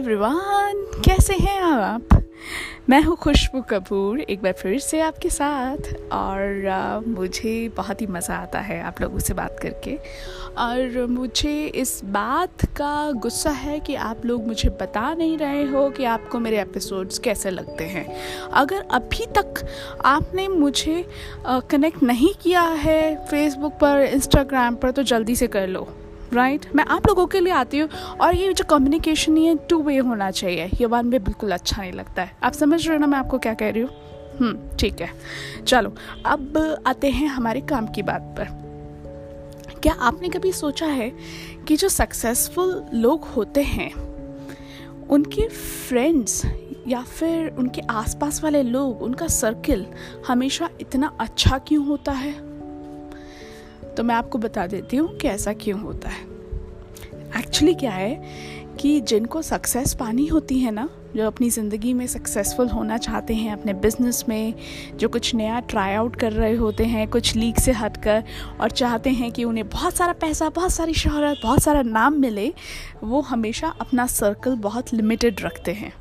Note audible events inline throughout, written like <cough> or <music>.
Everyone कैसे हैं आप? मैं हूँ खुशबू कपूर, एक बार फिर से आपके साथ, और मुझे बहुत ही मज़ा आता है आप लोगों से बात करके। और मुझे इस बात का गुस्सा है कि आप लोग मुझे बता नहीं रहे हो कि आपको मेरे एपिसोड्स कैसे लगते हैं। अगर अभी तक आपने मुझे कनेक्ट नहीं किया है फेसबुक पर इंस्टाग्राम पर तो जल्दी से कर लो। Right right? मैं आप लोगों के लिए आती हूँ और ये जो कम्युनिकेशन है टू वे होना चाहिए। ये वन वे बिल्कुल अच्छा नहीं लगता है। आप समझ रहे हो ना मैं आपको क्या कह रही हूँ? हम्म, ठीक है। चलो अब आते हैं हमारे काम की बात पर। क्या आपने कभी सोचा है कि जो सक्सेसफुल लोग होते हैं उनके फ्रेंड्स या फिर उनके आसपास वाले लोग उनका सर्किल हमेशा इतना अच्छा क्यों होता है? तो मैं आपको बता देती हूँ कि ऐसा क्यों होता है। एक्चुअली क्या है कि जिनको सक्सेस पानी होती है ना, जो अपनी ज़िंदगी में सक्सेसफुल होना चाहते हैं, अपने बिज़नेस में जो कुछ नया ट्राई आउट कर रहे होते हैं, कुछ लीक से हटकर और चाहते हैं कि उन्हें बहुत सारा पैसा, बहुत सारी शहरत, बहुत सारा नाम मिले, वो हमेशा अपना सर्कल बहुत लिमिटेड रखते हैं।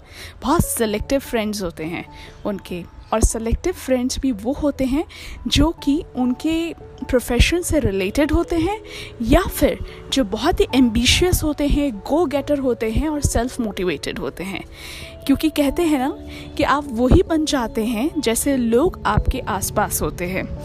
बहुत सेलेक्टिव फ्रेंड्स होते हैं उनके और सेलेक्टिव फ्रेंड्स भी वो होते हैं जो कि उनके प्रोफेशन से रिलेटेड होते हैं या फिर जो बहुत ही एम्बिशियस होते हैं गो गेटर होते हैं और सेल्फ मोटिवेटेड होते हैं। क्योंकि कहते हैं ना कि आप वही बन जाते हैं जैसे लोग आपके आसपास होते हैं।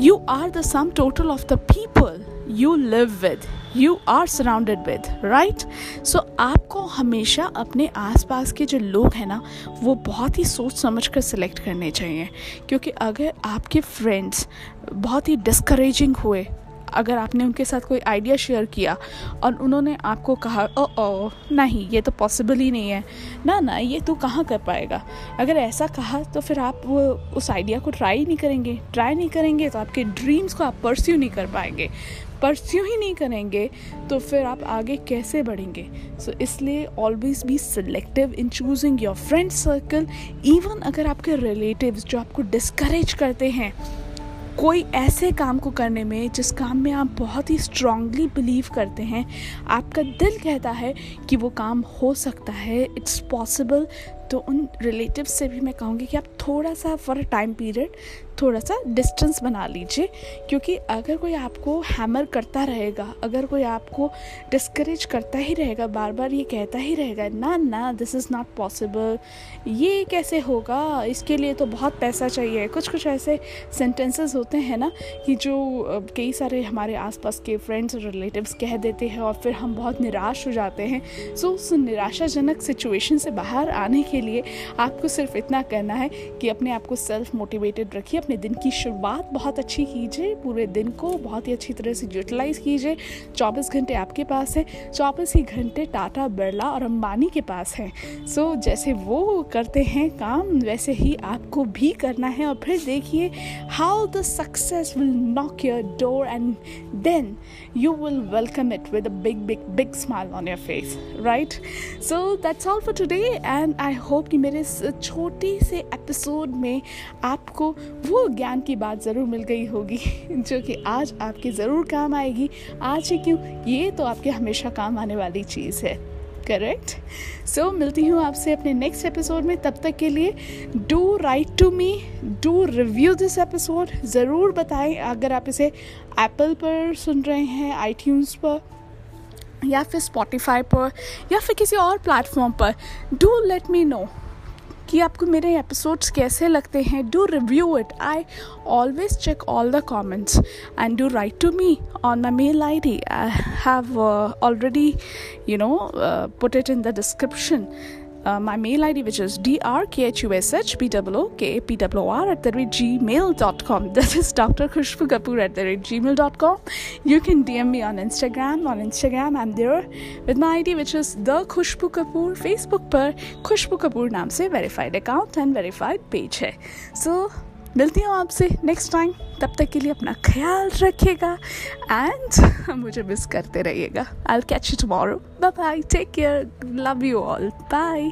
You are the sum total of the people you live with you are surrounded with right so आपको हमेशा अपने आसपास के जो लोग हैं ना, वो बहुत ही सोच समझ कर सिलेक्ट करने चाहिए। क्योंकि अगर आपके फ्रेंड्स बहुत ही डिस्करेजिंग हुए अगर आपने उनके साथ कोई आइडिया शेयर किया और उन्होंने आपको कहा ओ ओ नहीं ये तो पॉसिबल ही नहीं है। ना ना ये तू कहाँ कर पाएगा? अगर ऐसा कहा तो फिर आप वो उस आइडिया को ट्राई नहीं करेंगे। ट्राई नहीं करेंगे तो आपके ड्रीम्स को आप परस्यू नहीं कर पाएँगे। परस्यू ही नहीं करेंगे तो फिर आप आगे कैसे बढ़ेंगे? सो so, इसलिए always be selective in choosing your friend circle even अगर आपके रिलेटिव्स जो आपको डिस्करेज करते हैं कोई ऐसे काम को करने में जिस काम में आप बहुत ही स्ट्रांगली बिलीव करते हैं, आपका दिल कहता है कि वो काम हो सकता है इट्स पॉसिबल तो उन रिलेटिव से भी मैं कहूँगी कि आप थोड़ा सा फॉर अ टाइम पीरियड थोड़ा सा डिस्टेंस बना लीजिए, क्योंकि अगर कोई आपको हैमर करता रहेगा, अगर कोई आपको डिस्करेज करता ही रहेगा बार बार ये कहता ही रहेगा, ना ना दिस इज़ नॉट पॉसिबल ये कैसे होगा? इसके लिए तो बहुत पैसा चाहिए। कुछ कुछ ऐसे सेंटेंसेस होते हैं ना, कि जो कई सारे हमारे आसपास के फ्रेंड्स और रिलेटिव्स कह देते हैं और फिर हम बहुत निराश हो जाते हैं। सो उस निराशाजनक सिचुएशन से बाहर आने के लिए आपको सिर्फ़ इतना करना है कि अपने आप को सेल्फ मोटिवेटेड रखिए अपने दिन की शुरुआत बहुत अच्छी कीजिए पूरे दिन को बहुत ही अच्छी तरह से यूटिलाइज कीजिए। चौबीस घंटे आपके पास है चौबीस ही घंटे टाटा बिरला और अम्बानी के पास हैं। सो so, जैसे वो करते हैं काम वैसे ही आपको भी करना है और फिर देखिए how the success will knock your door and then you will welcome it with a big big big smile on your face right so that's all for today and I hope कि मेरे इस छोटी से episode में आपको वो ज्ञान की बात ज़रूर मिल गई होगी जो कि आज आपके ज़रूर काम आएगी। आज ही क्यों? ये तो आपके हमेशा काम आने वाली चीज़ है करेक्ट सो so, मिलती हूँ आपसे अपने नेक्स्ट एपिसोड में। तब तक के लिए do write to me do review this episode ज़रूर बताएँ अगर आप इसे एप्पल पर सुन रहे हैं आई पर या फिर स्पॉटिफाई पर, या फिर किसी और प्लेटफॉर्म पर डू लेट मी नो कि आपको मेरे एपिसोड्स कैसे लगते हैं। Do review it I always check all the comments and do write to me on my mail I D I have already you know put it in the description uh, my mail ID, which is drkhushpwr at the rate gmail.com. <laughs> That is Dr. Khushbu Kapoor at the rate gmail.com. You can DM me on Instagram. On Instagram, I'm there with my ID, which is the Khushbu Kapoor. Facebook पर खुशबू कपूर नाम से verified account and verified page है सो so, मिलती हूँ आपसे next time तब तक के लिए अपना ख्याल रखिएगा एंड <laughs> मुझे मिस करते रहिएगा. I catch you tomorrow bye bye take care love you all bye